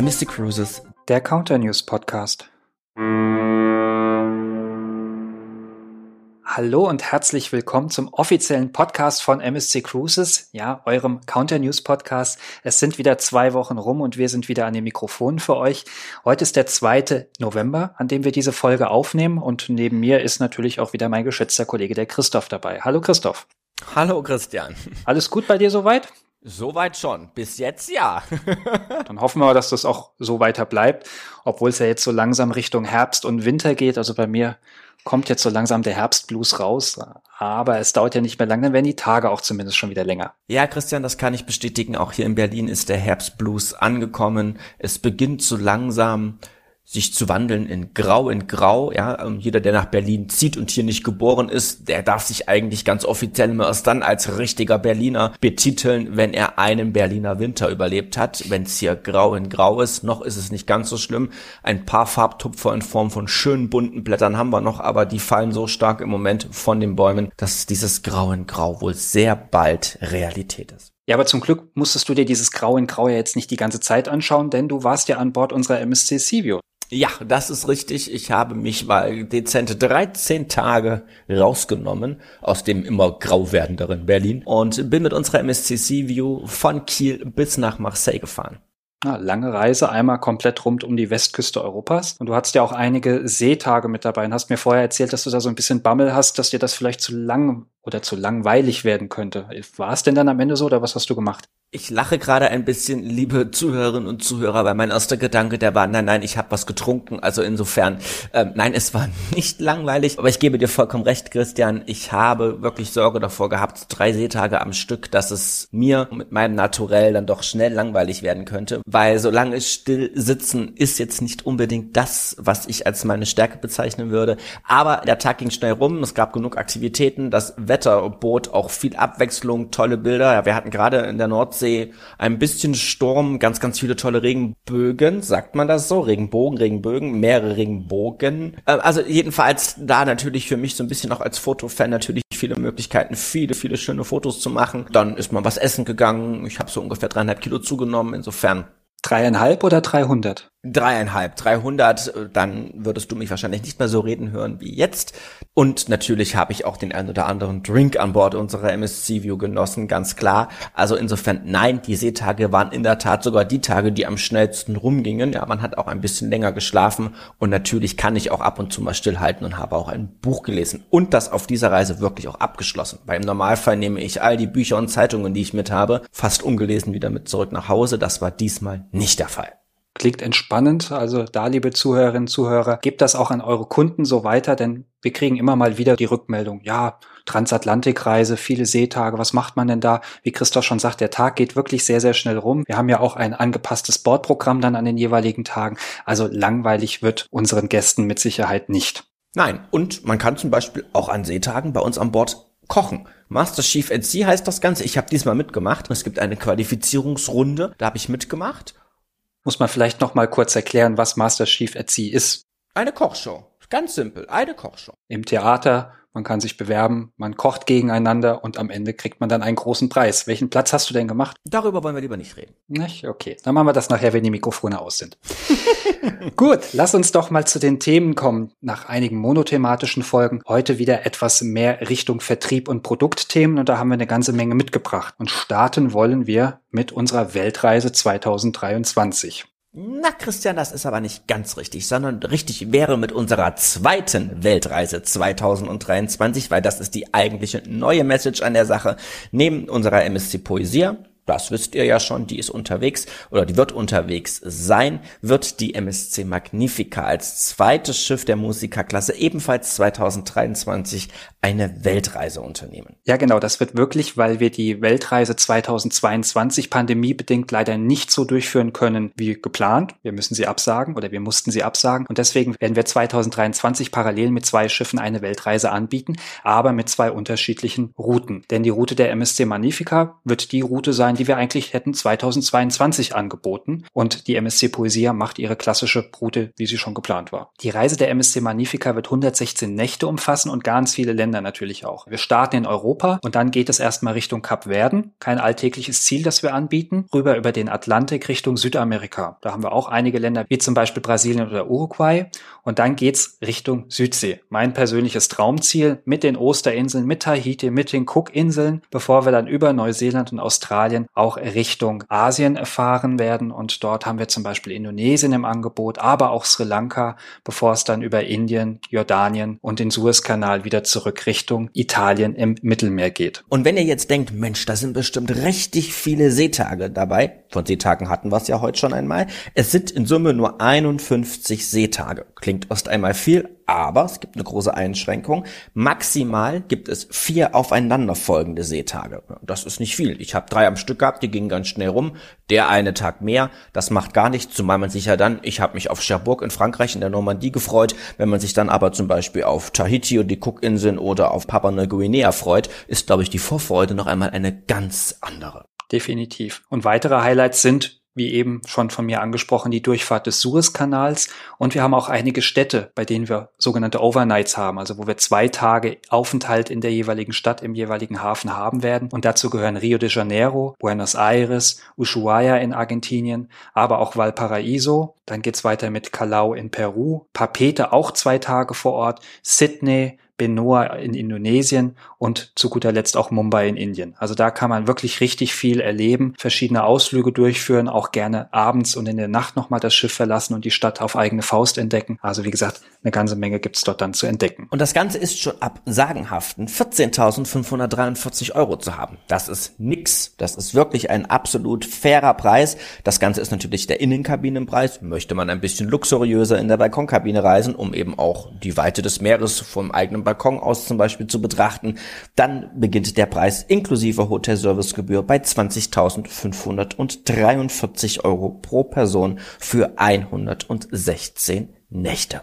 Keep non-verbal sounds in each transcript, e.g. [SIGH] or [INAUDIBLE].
MSC Cruises, der Counter News Podcast. Hallo und herzlich willkommen zum offiziellen Podcast von MSC Cruises, ja, eurem Counter News Podcast. Es sind wieder zwei Wochen rum und wir sind wieder an den Mikrofonen für euch. Heute ist der 2. November, an dem wir diese Folge aufnehmen und neben mir ist natürlich auch wieder mein geschätzter Kollege, der Christoph dabei. Hallo Christoph. Hallo Christian. Alles gut bei dir soweit? Soweit schon. Bis jetzt ja. [LAUGHS] Dann hoffen wir, dass das auch so weiter bleibt, obwohl es ja jetzt so langsam Richtung Herbst und Winter geht. Also bei mir kommt jetzt so langsam der Herbstblues raus. Aber es dauert ja nicht mehr lange, dann werden die Tage auch zumindest schon wieder länger. Ja, Christian, das kann ich bestätigen. Auch hier in Berlin ist der Herbstblues angekommen. Es beginnt so langsam sich zu wandeln in Grau in Grau. Ja, und jeder, der nach Berlin zieht und hier nicht geboren ist, der darf sich eigentlich ganz offiziell immer erst dann als richtiger Berliner betiteln, wenn er einen Berliner Winter überlebt hat. Wenn es hier Grau in Grau ist, noch ist es nicht ganz so schlimm. Ein paar Farbtupfer in Form von schönen bunten Blättern haben wir noch, aber die fallen so stark im Moment von den Bäumen, dass dieses Grau in Grau wohl sehr bald Realität ist. Ja, aber zum Glück musstest du dir dieses Grau in Grau ja jetzt nicht die ganze Zeit anschauen, denn du warst ja an Bord unserer MSC Seaview. Ja, das ist richtig. Ich habe mich mal dezente 13 Tage rausgenommen aus dem immer grau werdenderen Berlin und bin mit unserer MSCC View von Kiel bis nach Marseille gefahren. Ja, lange Reise, einmal komplett rund um die Westküste Europas. Und du hattest ja auch einige Seetage mit dabei und hast mir vorher erzählt, dass du da so ein bisschen Bammel hast, dass dir das vielleicht zu lang oder zu langweilig werden könnte. War es denn dann am Ende so oder was hast du gemacht? Ich lache gerade ein bisschen, liebe Zuhörerinnen und Zuhörer, weil mein erster Gedanke, der war, nein, nein, ich habe was getrunken. Also insofern, ähm, nein, es war [LAUGHS] nicht langweilig. Aber ich gebe dir vollkommen recht, Christian. Ich habe wirklich Sorge davor gehabt, drei Seetage am Stück, dass es mir mit meinem Naturell dann doch schnell langweilig werden könnte. Weil solange still sitzen ist jetzt nicht unbedingt das, was ich als meine Stärke bezeichnen würde. Aber der Tag ging schnell rum. Es gab genug Aktivitäten. Das Wetter bot auch viel Abwechslung, tolle Bilder. Ja, wir hatten gerade in der Nordsee ein bisschen Sturm, ganz, ganz viele tolle Regenbögen, sagt man das so? Regenbogen, Regenbögen, mehrere Regenbogen. Äh, also jedenfalls da natürlich für mich so ein bisschen auch als Fotofan natürlich viele Möglichkeiten, viele, viele schöne Fotos zu machen. Dann ist man was essen gegangen. Ich habe so ungefähr dreieinhalb Kilo zugenommen. Insofern Dreieinhalb oder dreihundert? Dreieinhalb, dreihundert, äh, dann würdest du mich wahrscheinlich nicht mehr so reden hören wie jetzt. Und natürlich habe ich auch den ein oder anderen Drink an Bord unserer MSC View genossen, ganz klar. Also insofern, nein, die Seetage waren in der Tat sogar die Tage, die am schnellsten rumgingen. Ja, man hat auch ein bisschen länger geschlafen und natürlich kann ich auch ab und zu mal stillhalten und habe auch ein Buch gelesen und das auf dieser Reise wirklich auch abgeschlossen. Weil im Normalfall nehme ich all die Bücher und Zeitungen, die ich mit habe, fast ungelesen wieder mit zurück nach Hause. Das war diesmal nicht der Fall. Klingt entspannend. Also da, liebe Zuhörerinnen, Zuhörer, gebt das auch an eure Kunden so weiter, denn wir kriegen immer mal wieder die Rückmeldung. Ja, Transatlantikreise, viele Seetage, was macht man denn da? Wie Christoph schon sagt, der Tag geht wirklich sehr, sehr schnell rum. Wir haben ja auch ein angepasstes Bordprogramm dann an den jeweiligen Tagen. Also langweilig wird unseren Gästen mit Sicherheit nicht. Nein, und man kann zum Beispiel auch an Seetagen bei uns an Bord kochen. Master Chief Sea heißt das Ganze. Ich habe diesmal mitgemacht. Es gibt eine Qualifizierungsrunde, da habe ich mitgemacht. Muss man vielleicht noch mal kurz erklären, was Master Chief at Sea ist? Eine Kochshow. Ganz simpel, eine Kochshow. Im Theater man kann sich bewerben, man kocht gegeneinander und am Ende kriegt man dann einen großen Preis. Welchen Platz hast du denn gemacht? Darüber wollen wir lieber nicht reden. Nicht? Okay, dann machen wir das nachher, wenn die Mikrofone aus sind. [LAUGHS] Gut, lass uns doch mal zu den Themen kommen. Nach einigen monothematischen Folgen heute wieder etwas mehr Richtung Vertrieb und Produktthemen und da haben wir eine ganze Menge mitgebracht. Und starten wollen wir mit unserer Weltreise 2023. Na, Christian, das ist aber nicht ganz richtig, sondern richtig wäre mit unserer zweiten Weltreise 2023, weil das ist die eigentliche neue Message an der Sache. Neben unserer MSC Poesia das wisst ihr ja schon, die ist unterwegs oder die wird unterwegs sein, wird die MSC Magnifica als zweites Schiff der Musikerklasse ebenfalls 2023 eine Weltreise unternehmen. Ja, genau, das wird wirklich, weil wir die Weltreise 2022 pandemiebedingt leider nicht so durchführen können wie geplant. Wir müssen sie absagen oder wir mussten sie absagen und deswegen werden wir 2023 parallel mit zwei Schiffen eine Weltreise anbieten, aber mit zwei unterschiedlichen Routen. Denn die Route der MSC Magnifica wird die Route sein, sein, die wir eigentlich hätten 2022 angeboten. Und die MSC Poesia macht ihre klassische Route, wie sie schon geplant war. Die Reise der MSC Magnifica wird 116 Nächte umfassen und ganz viele Länder natürlich auch. Wir starten in Europa und dann geht es erstmal Richtung Kap Verden. Kein alltägliches Ziel, das wir anbieten. Rüber über den Atlantik Richtung Südamerika. Da haben wir auch einige Länder, wie zum Beispiel Brasilien oder Uruguay. Und dann geht's Richtung Südsee. Mein persönliches Traumziel mit den Osterinseln, mit Tahiti, mit den Cookinseln, bevor wir dann über Neuseeland und Australien auch Richtung Asien fahren werden. Und dort haben wir zum Beispiel Indonesien im Angebot, aber auch Sri Lanka, bevor es dann über Indien, Jordanien und den Suezkanal wieder zurück Richtung Italien im Mittelmeer geht. Und wenn ihr jetzt denkt, Mensch, da sind bestimmt richtig viele Seetage dabei, von Seetagen hatten wir es ja heute schon einmal, es sind in Summe nur 51 Seetage. Klingt erst einmal viel, aber es gibt eine große Einschränkung. Maximal gibt es vier aufeinanderfolgende Seetage. Das ist nicht viel. Ich habe drei am Stück gehabt, die gingen ganz schnell rum. Der eine Tag mehr, das macht gar nichts, zumal man sich ja dann, ich habe mich auf Cherbourg in Frankreich in der Normandie gefreut, wenn man sich dann aber zum Beispiel auf Tahiti und die Cookinseln oder auf Papua Neuguinea freut, ist, glaube ich, die Vorfreude noch einmal eine ganz andere. Definitiv. Und weitere Highlights sind wie eben schon von mir angesprochen, die Durchfahrt des Suezkanals. Und wir haben auch einige Städte, bei denen wir sogenannte Overnights haben, also wo wir zwei Tage Aufenthalt in der jeweiligen Stadt, im jeweiligen Hafen haben werden. Und dazu gehören Rio de Janeiro, Buenos Aires, Ushuaia in Argentinien, aber auch Valparaiso. Dann geht's weiter mit Callao in Peru, Papete auch zwei Tage vor Ort, Sydney, Benoa in Indonesien und zu guter Letzt auch Mumbai in Indien. Also da kann man wirklich richtig viel erleben, verschiedene Ausflüge durchführen, auch gerne abends und in der Nacht nochmal das Schiff verlassen und die Stadt auf eigene Faust entdecken. Also wie gesagt, eine ganze Menge gibt's dort dann zu entdecken. Und das Ganze ist schon ab sagenhaften 14.543 Euro zu haben. Das ist nix. Das ist wirklich ein absolut fairer Preis. Das Ganze ist natürlich der Innenkabinenpreis. Möchte man ein bisschen luxuriöser in der Balkonkabine reisen, um eben auch die Weite des Meeres vom eigenen Balkon aus zum Beispiel zu betrachten, dann beginnt der Preis inklusive Hotelservicegebühr bei 20.543 Euro pro Person für 116 Nächte.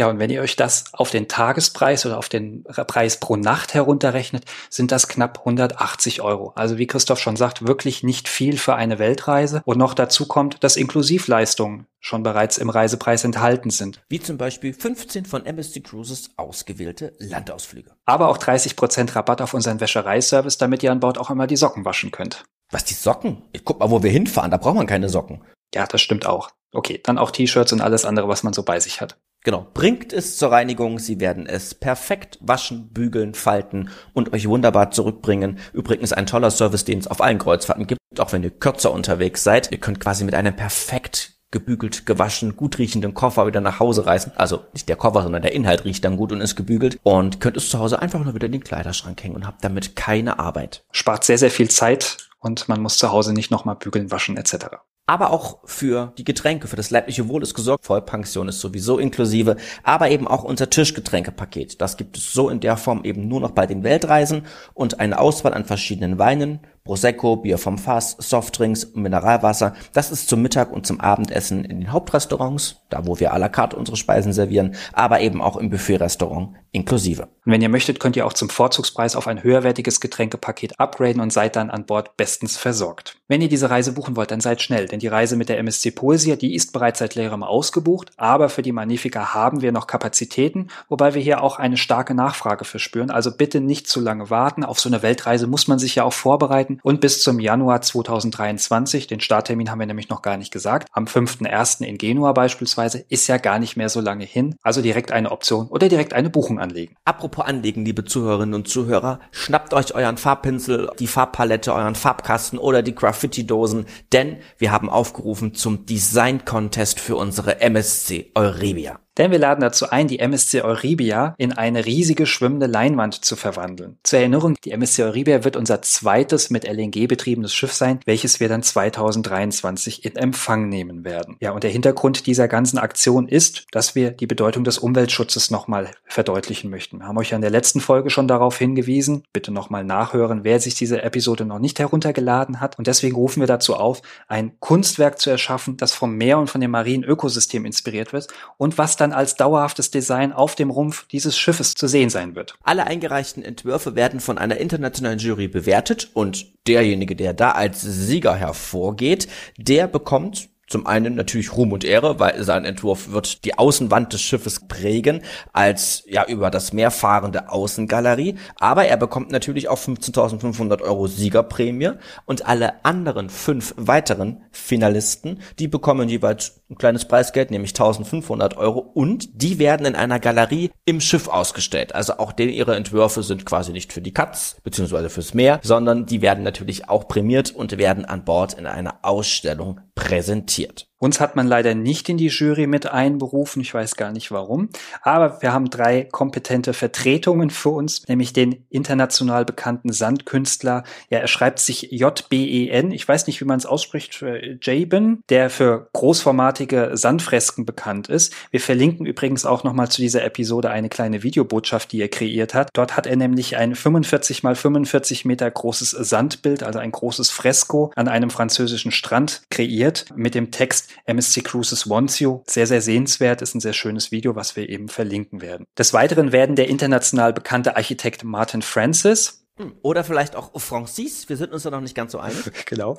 Ja, und wenn ihr euch das auf den Tagespreis oder auf den Preis pro Nacht herunterrechnet, sind das knapp 180 Euro. Also wie Christoph schon sagt, wirklich nicht viel für eine Weltreise. Und noch dazu kommt, dass Inklusivleistungen schon bereits im Reisepreis enthalten sind. Wie zum Beispiel 15 von MSC Cruises ausgewählte Landausflüge. Aber auch 30 Prozent Rabatt auf unseren Wäschereiservice, damit ihr an Bord auch immer die Socken waschen könnt. Was, die Socken? Guck mal, wo wir hinfahren, da braucht man keine Socken. Ja, das stimmt auch. Okay, dann auch T-Shirts und alles andere, was man so bei sich hat. Genau, bringt es zur Reinigung, sie werden es perfekt waschen, bügeln, falten und euch wunderbar zurückbringen. Übrigens ein toller Service, den es auf allen Kreuzfahrten gibt, auch wenn ihr kürzer unterwegs seid. Ihr könnt quasi mit einem perfekt gebügelt, gewaschen, gut riechenden Koffer wieder nach Hause reißen. Also nicht der Koffer, sondern der Inhalt riecht dann gut und ist gebügelt. Und könnt es zu Hause einfach nur wieder in den Kleiderschrank hängen und habt damit keine Arbeit. Spart sehr, sehr viel Zeit und man muss zu Hause nicht nochmal bügeln, waschen etc aber auch für die Getränke, für das leibliche Wohl ist gesorgt. Vollpension ist sowieso inklusive, aber eben auch unser Tischgetränkepaket. Das gibt es so in der Form eben nur noch bei den Weltreisen und eine Auswahl an verschiedenen Weinen, Prosecco, Bier vom Fass, Softdrinks, Mineralwasser. Das ist zum Mittag und zum Abendessen in den Hauptrestaurants, da wo wir à la carte unsere Speisen servieren, aber eben auch im Buffetrestaurant inklusive. Wenn ihr möchtet, könnt ihr auch zum Vorzugspreis auf ein höherwertiges Getränkepaket upgraden und seid dann an Bord bestens versorgt. Wenn ihr diese Reise buchen wollt, dann seid schnell, denn die Reise mit der MSC Poesia, die ist bereits seit längerem ausgebucht, aber für die Magnifica haben wir noch Kapazitäten, wobei wir hier auch eine starke Nachfrage verspüren. Also bitte nicht zu lange warten. Auf so eine Weltreise muss man sich ja auch vorbereiten und bis zum Januar 2023, den Starttermin haben wir nämlich noch gar nicht gesagt, am 5.1. in Genua beispielsweise, ist ja gar nicht mehr so lange hin. Also direkt eine Option oder direkt eine Buchung anlegen. Apropos anlegen, liebe Zuhörerinnen und Zuhörer, schnappt euch euren Farbpinsel, die Farbpalette, euren Farbkasten oder die Graffiti-Dosen, denn wir haben aufgerufen zum Design Contest für unsere MSC Euribia. Denn wir laden dazu ein, die MSC Euribia in eine riesige schwimmende Leinwand zu verwandeln. Zur Erinnerung, die MSC Euribia wird unser zweites mit LNG betriebenes Schiff sein, welches wir dann 2023 in Empfang nehmen werden. Ja, und der Hintergrund dieser ganzen Aktion ist, dass wir die Bedeutung des Umweltschutzes nochmal verdeutlichen möchten. Wir haben euch ja in der letzten Folge schon darauf hingewiesen. Bitte nochmal nachhören, wer sich diese Episode noch nicht heruntergeladen hat. Und deswegen rufen wir dazu auf, ein Kunstwerk zu erschaffen, das vom Meer und von dem marinen Ökosystem inspiriert wird und was dann dann als dauerhaftes Design auf dem Rumpf dieses Schiffes zu sehen sein wird. Alle eingereichten Entwürfe werden von einer internationalen Jury bewertet und derjenige, der da als Sieger hervorgeht, der bekommt zum einen natürlich Ruhm und Ehre, weil sein Entwurf wird die Außenwand des Schiffes prägen, als ja über das Meer fahrende Außengalerie. Aber er bekommt natürlich auch 15.500 Euro Siegerprämie und alle anderen fünf weiteren Finalisten, die bekommen jeweils ein kleines Preisgeld, nämlich 1.500 Euro und die werden in einer Galerie im Schiff ausgestellt. Also auch denen ihre Entwürfe sind quasi nicht für die Katz beziehungsweise fürs Meer, sondern die werden natürlich auch prämiert und werden an Bord in einer Ausstellung präsentiert. Uns hat man leider nicht in die Jury mit einberufen, ich weiß gar nicht warum, aber wir haben drei kompetente Vertretungen für uns, nämlich den international bekannten Sandkünstler, ja, er schreibt sich J-B-E-N, ich weiß nicht, wie man es ausspricht, Jabin, der für großformatige Sandfresken bekannt ist. Wir verlinken übrigens auch nochmal zu dieser Episode eine kleine Videobotschaft, die er kreiert hat. Dort hat er nämlich ein 45 mal 45 Meter großes Sandbild, also ein großes Fresko an einem französischen Strand kreiert mit dem Text MSC Cruises Wants You. Sehr, sehr sehenswert, ist ein sehr schönes Video, was wir eben verlinken werden. Des Weiteren werden der international bekannte Architekt Martin Francis, hm, oder vielleicht auch Francis, wir sind uns da noch nicht ganz so einig. [LAUGHS] genau.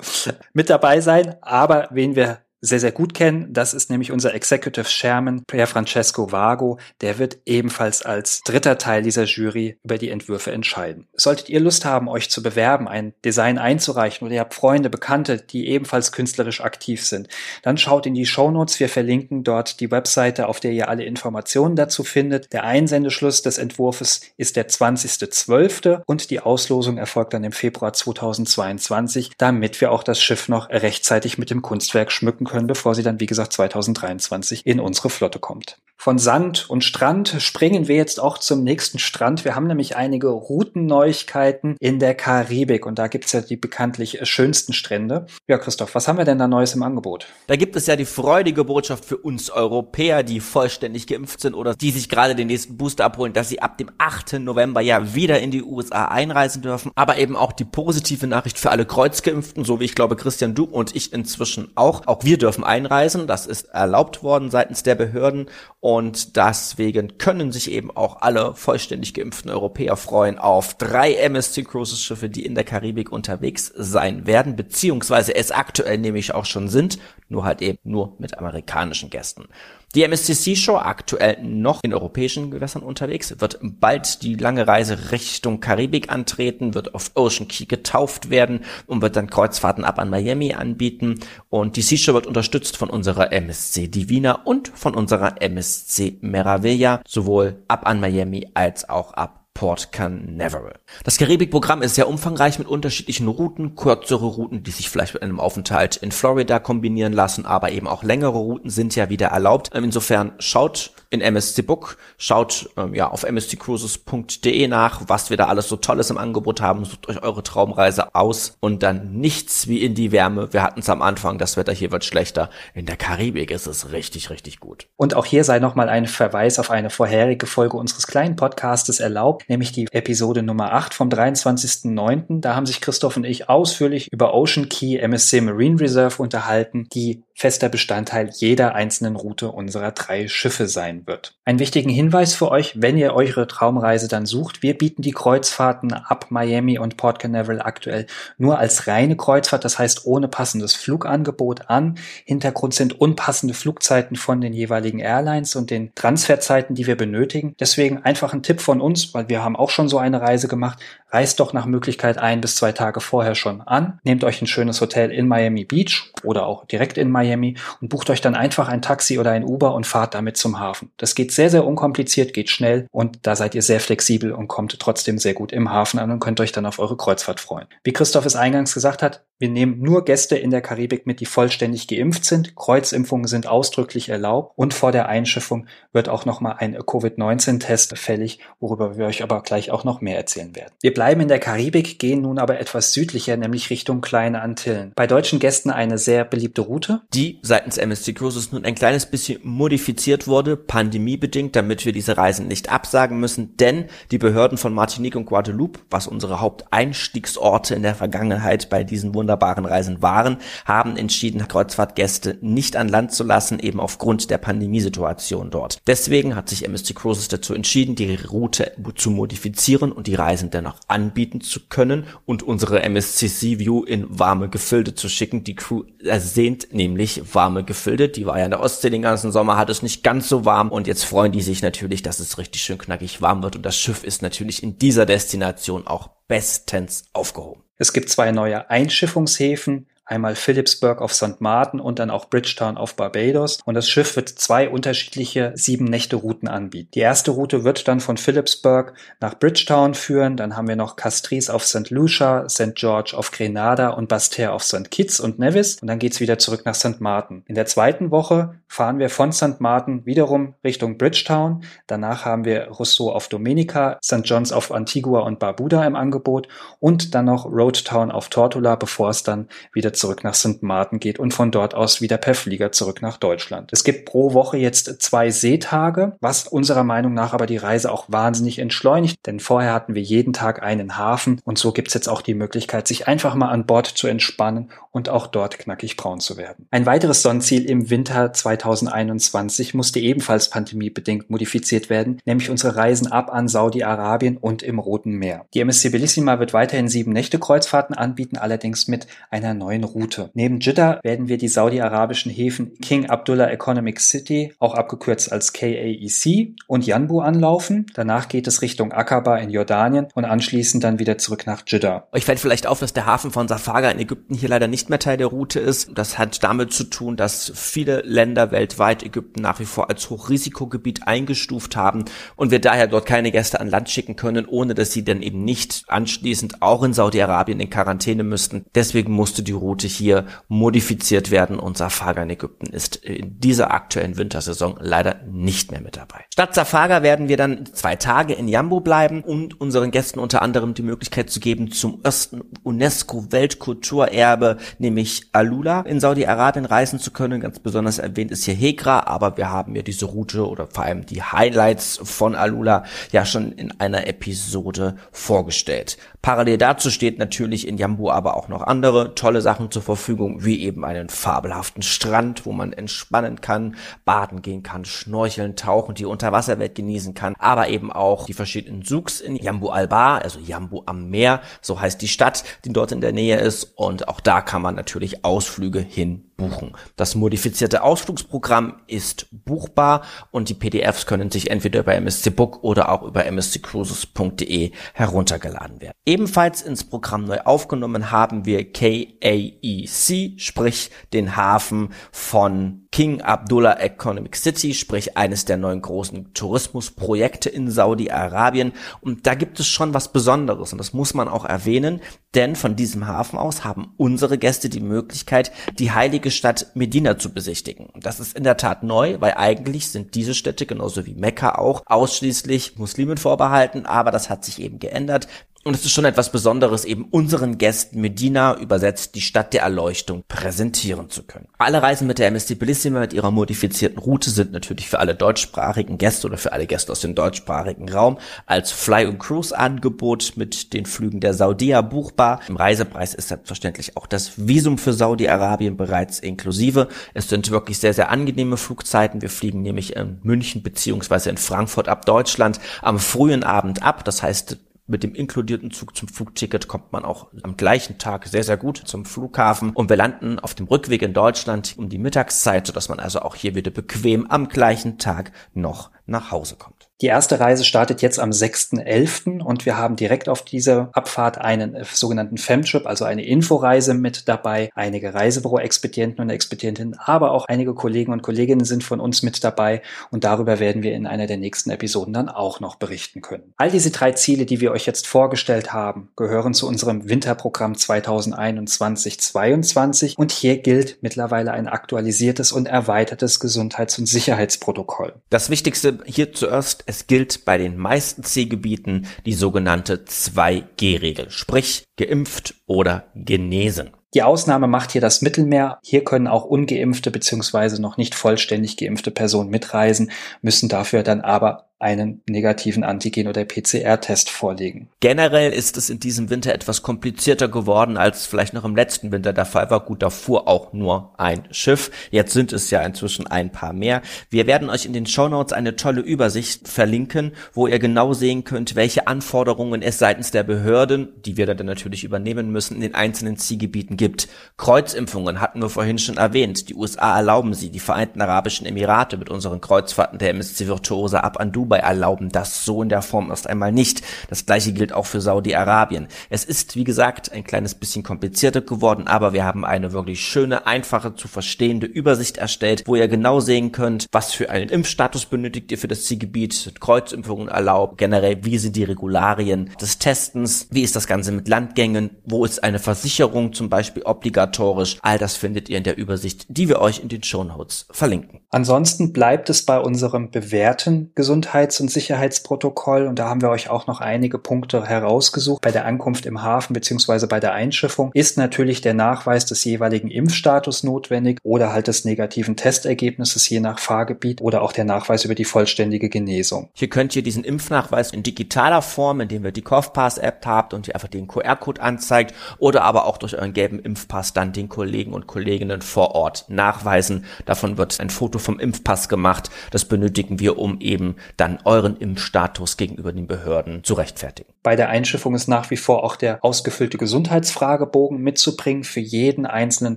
Mit dabei sein, aber wen wir sehr, sehr gut kennen. Das ist nämlich unser Executive Chairman, Pier Francesco Vago. Der wird ebenfalls als dritter Teil dieser Jury über die Entwürfe entscheiden. Solltet ihr Lust haben, euch zu bewerben, ein Design einzureichen oder ihr habt Freunde, Bekannte, die ebenfalls künstlerisch aktiv sind, dann schaut in die Show Notes. Wir verlinken dort die Webseite, auf der ihr alle Informationen dazu findet. Der Einsendeschluss des Entwurfs ist der 20.12. und die Auslosung erfolgt dann im Februar 2022, damit wir auch das Schiff noch rechtzeitig mit dem Kunstwerk schmücken können, bevor sie dann, wie gesagt, 2023 in unsere Flotte kommt. Von Sand und Strand springen wir jetzt auch zum nächsten Strand. Wir haben nämlich einige Routenneuigkeiten in der Karibik und da gibt es ja die bekanntlich schönsten Strände. Ja, Christoph, was haben wir denn da Neues im Angebot? Da gibt es ja die freudige Botschaft für uns Europäer, die vollständig geimpft sind oder die sich gerade den nächsten Booster abholen, dass sie ab dem 8. November ja wieder in die USA einreisen dürfen. Aber eben auch die positive Nachricht für alle Kreuzgeimpften, so wie ich glaube Christian, du und ich inzwischen auch. Auch wir dürfen einreisen. Das ist erlaubt worden seitens der Behörden und deswegen können sich eben auch alle vollständig geimpften Europäer freuen auf drei MSC Cruises Schiffe, die in der Karibik unterwegs sein werden, beziehungsweise es aktuell nämlich auch schon sind, nur halt eben nur mit amerikanischen Gästen. Die MSCC Show aktuell noch in europäischen Gewässern unterwegs, wird bald die lange Reise Richtung Karibik antreten, wird auf Ocean Key getauft werden und wird dann Kreuzfahrten ab an Miami anbieten. Und die Sea Show wird unterstützt von unserer MSC Divina und von unserer MSC Meraviglia, sowohl ab an Miami als auch ab Port Canaveral. Das Karibikprogramm ist sehr umfangreich mit unterschiedlichen Routen, kürzere Routen, die sich vielleicht mit einem Aufenthalt in Florida kombinieren lassen, aber eben auch längere Routen sind ja wieder erlaubt. Insofern schaut in MSC Book, schaut ähm, ja auf msccruises.de nach, was wir da alles so Tolles im Angebot haben, sucht euch eure Traumreise aus und dann nichts wie in die Wärme. Wir hatten es am Anfang, das Wetter hier wird schlechter. In der Karibik ist es richtig, richtig gut. Und auch hier sei nochmal ein Verweis auf eine vorherige Folge unseres kleinen Podcastes erlaubt nämlich die Episode Nummer 8 vom 23.09. Da haben sich Christoph und ich ausführlich über Ocean Key MSC Marine Reserve unterhalten, die fester Bestandteil jeder einzelnen Route unserer drei Schiffe sein wird. Ein wichtigen Hinweis für euch, wenn ihr eure Traumreise dann sucht, wir bieten die Kreuzfahrten ab Miami und Port Canaveral aktuell nur als reine Kreuzfahrt, das heißt ohne passendes Flugangebot an. Hintergrund sind unpassende Flugzeiten von den jeweiligen Airlines und den Transferzeiten, die wir benötigen. Deswegen einfach ein Tipp von uns, weil wir haben auch schon so eine Reise gemacht. Reist doch nach Möglichkeit ein bis zwei Tage vorher schon an. Nehmt euch ein schönes Hotel in Miami Beach oder auch direkt in Miami und bucht euch dann einfach ein Taxi oder ein Uber und fahrt damit zum Hafen. Das geht sehr, sehr unkompliziert, geht schnell und da seid ihr sehr flexibel und kommt trotzdem sehr gut im Hafen an und könnt euch dann auf eure Kreuzfahrt freuen. Wie Christoph es eingangs gesagt hat, wir nehmen nur Gäste in der Karibik mit, die vollständig geimpft sind. Kreuzimpfungen sind ausdrücklich erlaubt und vor der Einschiffung wird auch nochmal ein Covid-19-Test fällig, worüber wir euch aber gleich auch noch mehr erzählen werden. Wir bleiben in der Karibik, gehen nun aber etwas südlicher, nämlich Richtung Kleine Antillen. Bei deutschen Gästen eine sehr beliebte Route. Die seitens MSC Cruises nun ein kleines bisschen modifiziert wurde, pandemiebedingt, damit wir diese Reisen nicht absagen müssen, denn die Behörden von Martinique und Guadeloupe, was unsere Haupteinstiegsorte in der Vergangenheit bei diesen wunderbaren wunderbaren Reisen waren, haben entschieden, Kreuzfahrtgäste nicht an Land zu lassen, eben aufgrund der Pandemiesituation dort. Deswegen hat sich MSC Cruises dazu entschieden, die Route zu modifizieren und die Reisen dennoch anbieten zu können und unsere MSC Sea View in warme Gefilde zu schicken. Die Crew ersehnt nämlich warme Gefilde. Die war ja in der Ostsee den ganzen Sommer, hat es nicht ganz so warm und jetzt freuen die sich natürlich, dass es richtig schön knackig warm wird und das Schiff ist natürlich in dieser Destination auch bestens aufgehoben. Es gibt zwei neue Einschiffungshäfen einmal Philipsburg auf St. Martin und dann auch Bridgetown auf Barbados. Und das Schiff wird zwei unterschiedliche sieben Nächte Routen anbieten. Die erste Route wird dann von Philipsburg nach Bridgetown führen. Dann haben wir noch Castries auf St. Lucia, St. George auf Grenada und Basse-Terre auf St. Kitts und Nevis. Und dann geht's wieder zurück nach St. Martin. In der zweiten Woche fahren wir von St. Martin wiederum Richtung Bridgetown. Danach haben wir Rousseau auf Dominica, St. John's auf Antigua und Barbuda im Angebot und dann noch Roadtown auf Tortola, bevor es dann wieder zurück nach St. Martin geht und von dort aus wieder per Flieger zurück nach Deutschland. Es gibt pro Woche jetzt zwei Seetage, was unserer Meinung nach aber die Reise auch wahnsinnig entschleunigt, denn vorher hatten wir jeden Tag einen Hafen und so gibt's jetzt auch die Möglichkeit, sich einfach mal an Bord zu entspannen und auch dort knackig braun zu werden. Ein weiteres Sonnenziel im Winter 2021 musste ebenfalls pandemiebedingt modifiziert werden, nämlich unsere Reisen ab an Saudi-Arabien und im Roten Meer. Die MSC Bellissima wird weiterhin sieben Nächte Kreuzfahrten anbieten, allerdings mit einer neuen Route. Neben Jeddah werden wir die saudi-arabischen Häfen King Abdullah Economic City, auch abgekürzt als KAEC, und Yanbu anlaufen. Danach geht es Richtung Aqaba in Jordanien und anschließend dann wieder zurück nach Jeddah. Euch fällt vielleicht auf, dass der Hafen von Safaga in Ägypten hier leider nicht mehr Teil der Route ist. Das hat damit zu tun, dass viele Länder weltweit Ägypten nach wie vor als Hochrisikogebiet eingestuft haben und wir daher dort keine Gäste an Land schicken können, ohne dass sie dann eben nicht anschließend auch in Saudi-Arabien in Quarantäne müssten. Deswegen musste die Route hier modifiziert werden und Safaga in Ägypten ist in dieser aktuellen Wintersaison leider nicht mehr mit dabei. Statt Safaga werden wir dann zwei Tage in Jambu bleiben und unseren Gästen unter anderem die Möglichkeit zu geben, zum ersten UNESCO-Weltkulturerbe, nämlich Alula in Saudi-Arabien reisen zu können. Ganz besonders erwähnt ist hier Hegra, aber wir haben ja diese Route oder vor allem die Highlights von Alula ja schon in einer Episode vorgestellt. Parallel dazu steht natürlich in Jambu aber auch noch andere tolle Sachen zur Verfügung, wie eben einen fabelhaften Strand, wo man entspannen kann, baden gehen kann, schnorcheln, tauchen, die Unterwasserwelt genießen kann, aber eben auch die verschiedenen Souks in Jambu Alba, also Jambu am Meer, so heißt die Stadt, die dort in der Nähe ist. Und auch da kann man natürlich Ausflüge hin buchen. Das modifizierte Ausflugsprogramm ist buchbar und die PDFs können sich entweder über MSC Book oder auch über msccruises.de heruntergeladen werden. Ebenfalls ins Programm neu aufgenommen haben wir KAEC, sprich den Hafen von King Abdullah Economic City, sprich eines der neuen großen Tourismusprojekte in Saudi-Arabien. Und da gibt es schon was Besonderes und das muss man auch erwähnen, denn von diesem Hafen aus haben unsere Gäste die Möglichkeit, die heilige Stadt Medina zu besichtigen. Das ist in der Tat neu, weil eigentlich sind diese Städte genauso wie Mekka auch ausschließlich Muslimen vorbehalten, aber das hat sich eben geändert. Und es ist schon etwas Besonderes, eben unseren Gästen Medina übersetzt die Stadt der Erleuchtung präsentieren zu können. Alle Reisen mit der MSC Bellissima mit ihrer modifizierten Route sind natürlich für alle deutschsprachigen Gäste oder für alle Gäste aus dem deutschsprachigen Raum als Fly- und Cruise-Angebot mit den Flügen der Saudia buchbar. Im Reisepreis ist selbstverständlich auch das Visum für Saudi-Arabien bereits inklusive. Es sind wirklich sehr, sehr angenehme Flugzeiten. Wir fliegen nämlich in München beziehungsweise in Frankfurt ab Deutschland am frühen Abend ab. Das heißt, mit dem inkludierten Zug zum Flugticket kommt man auch am gleichen Tag sehr, sehr gut zum Flughafen. Und wir landen auf dem Rückweg in Deutschland um die Mittagszeit, sodass man also auch hier wieder bequem am gleichen Tag noch nach Hause kommt. Die erste Reise startet jetzt am 6.11. und wir haben direkt auf dieser Abfahrt einen sogenannten Femtrip, also eine Inforeise mit dabei. Einige Reisebüro-Expedienten und Expedientinnen, aber auch einige Kollegen und Kolleginnen sind von uns mit dabei und darüber werden wir in einer der nächsten Episoden dann auch noch berichten können. All diese drei Ziele, die wir euch jetzt vorgestellt haben, gehören zu unserem Winterprogramm 2021-22 und hier gilt mittlerweile ein aktualisiertes und erweitertes Gesundheits- und Sicherheitsprotokoll. Das Wichtigste hier zuerst, es gilt bei den meisten C-Gebieten die sogenannte 2G-Regel, sprich geimpft oder genesen. Die Ausnahme macht hier das Mittelmeer. Hier können auch ungeimpfte bzw. noch nicht vollständig geimpfte Personen mitreisen, müssen dafür dann aber einen negativen Antigen- oder PCR-Test vorlegen. Generell ist es in diesem Winter etwas komplizierter geworden, als vielleicht noch im letzten Winter der Fall war. Gut, da fuhr auch nur ein Schiff. Jetzt sind es ja inzwischen ein paar mehr. Wir werden euch in den Shownotes eine tolle Übersicht verlinken, wo ihr genau sehen könnt, welche Anforderungen es seitens der Behörden, die wir dann natürlich übernehmen müssen, in den einzelnen Zielgebieten gibt. Kreuzimpfungen hatten wir vorhin schon erwähnt. Die USA erlauben sie. Die Vereinten Arabischen Emirate mit unseren Kreuzfahrten der MSC Virtuose ab an Dubai erlauben das so in der Form erst einmal nicht. Das gleiche gilt auch für Saudi-Arabien. Es ist, wie gesagt, ein kleines bisschen komplizierter geworden, aber wir haben eine wirklich schöne, einfache zu verstehende Übersicht erstellt, wo ihr genau sehen könnt, was für einen Impfstatus benötigt ihr für das Zielgebiet, Kreuzimpfungen erlaubt, generell, wie sind die Regularien des Testens, wie ist das Ganze mit Landgängen, wo ist eine Versicherung zum Beispiel obligatorisch. All das findet ihr in der Übersicht, die wir euch in den Shownotes verlinken. Ansonsten bleibt es bei unserem bewährten Gesundheits- und Sicherheitsprotokoll und da haben wir euch auch noch einige Punkte herausgesucht. Bei der Ankunft im Hafen beziehungsweise bei der Einschiffung ist natürlich der Nachweis des jeweiligen Impfstatus notwendig oder halt des negativen Testergebnisses je nach Fahrgebiet oder auch der Nachweis über die vollständige Genesung. Hier könnt ihr diesen Impfnachweis in digitaler Form, indem ihr die CovPass-App habt und ihr einfach den QR-Code anzeigt oder aber auch durch euren gelben Impfpass dann den Kollegen und Kolleginnen vor Ort nachweisen. Davon wird ein Foto vom Impfpass gemacht. Das benötigen wir, um eben dann euren Impfstatus gegenüber den Behörden zu rechtfertigen. Bei der Einschiffung ist nach wie vor auch der ausgefüllte Gesundheitsfragebogen mitzubringen für jeden einzelnen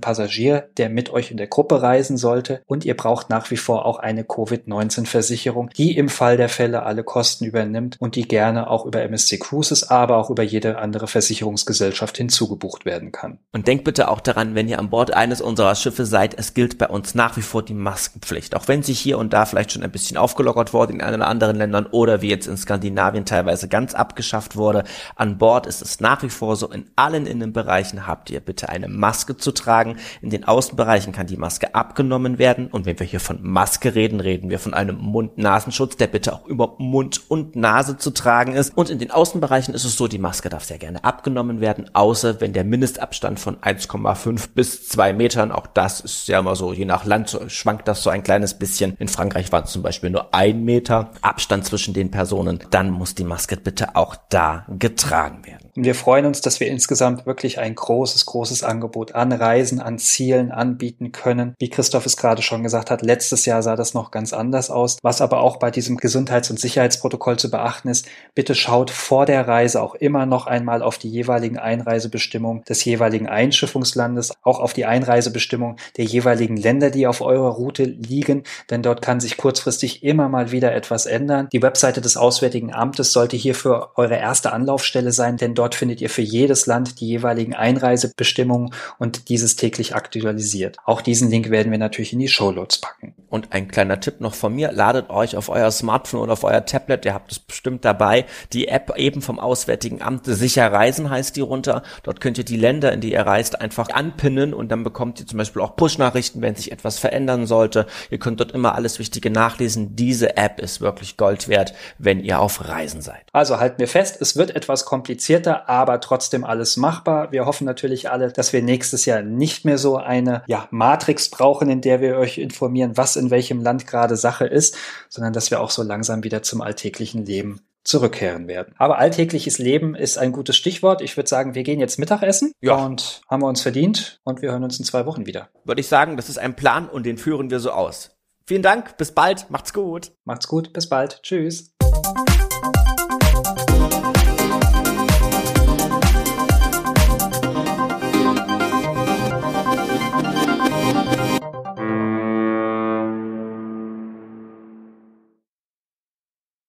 Passagier, der mit euch in der Gruppe reisen sollte. Und ihr braucht nach wie vor auch eine Covid-19-Versicherung, die im Fall der Fälle alle Kosten übernimmt und die gerne auch über MSC Cruises, aber auch über jede andere Versicherungsgesellschaft hinzugebucht werden kann. Und denkt bitte auch daran, wenn ihr an Bord eines unserer Schiffe seid, es gilt bei uns nach wie vor die Maskenpflicht. Auch wenn sie hier und da vielleicht schon ein bisschen aufgelockert wurde in anderen anderen Ländern oder wie jetzt in Skandinavien teilweise ganz abgeschafft wurde, an Bord ist es nach wie vor so, in allen Innenbereichen habt ihr bitte eine Maske zu tragen. In den Außenbereichen kann die Maske abgenommen werden. Und wenn wir hier von Maske reden, reden wir von einem Mund-Nasenschutz, der bitte auch über Mund und Nase zu tragen ist. Und in den Außenbereichen ist es so, die Maske darf sehr gerne abgenommen werden, außer wenn der Mindestabstand von 1,5 bis 2 Metern, auch das ist ja immer so, je nach Land schwankt das so ein kleines bisschen. In Frankreich waren es zum Beispiel nur ein Meter Abstand zwischen den Personen. Dann muss die Maske bitte auch da getragen werden. Und wir freuen uns, dass wir insgesamt wirklich ein großes, großes Angebot an Reisen, an Zielen anbieten können. Wie Christoph es gerade schon gesagt hat, letztes Jahr sah das noch ganz anders aus. Was aber auch bei diesem Gesundheits- und Sicherheitsprotokoll zu beachten ist, bitte schaut vor der Reise auch immer noch einmal auf die jeweiligen Einreisebestimmungen des jeweiligen Einschiffungslandes, auch auf die Einreisebestimmungen der jeweiligen Länder, die auf eurer Route liegen, denn dort kann sich kurzfristig immer mal wieder etwas ändern. Die Webseite des Auswärtigen Amtes sollte hierfür eure erste Anlaufstelle sein, denn dort findet ihr für jedes Land die jeweiligen Einreisebestimmungen und dieses täglich aktualisiert. Auch diesen Link werden wir natürlich in die Shownotes packen. Und ein kleiner Tipp noch von mir, ladet euch auf euer Smartphone oder auf euer Tablet, ihr habt es bestimmt dabei, die App eben vom Auswärtigen Amt, sicher reisen heißt die runter. Dort könnt ihr die Länder, in die ihr reist, einfach anpinnen und dann bekommt ihr zum Beispiel auch Push-Nachrichten, wenn sich etwas verändern sollte. Ihr könnt dort immer alles Wichtige nachlesen. Diese App ist wirklich Gold wert, wenn ihr auf Reisen seid. Also halten wir fest, es wird etwas komplizierter, aber trotzdem alles machbar. Wir hoffen natürlich alle, dass wir nächstes Jahr nicht mehr so eine ja, Matrix brauchen, in der wir euch informieren, was in welchem Land gerade Sache ist, sondern dass wir auch so langsam wieder zum alltäglichen Leben zurückkehren werden. Aber alltägliches Leben ist ein gutes Stichwort. Ich würde sagen, wir gehen jetzt Mittagessen ja. und haben wir uns verdient und wir hören uns in zwei Wochen wieder. Würde ich sagen, das ist ein Plan und den führen wir so aus. Vielen Dank, bis bald, macht's gut. Macht's gut, bis bald. Tschüss.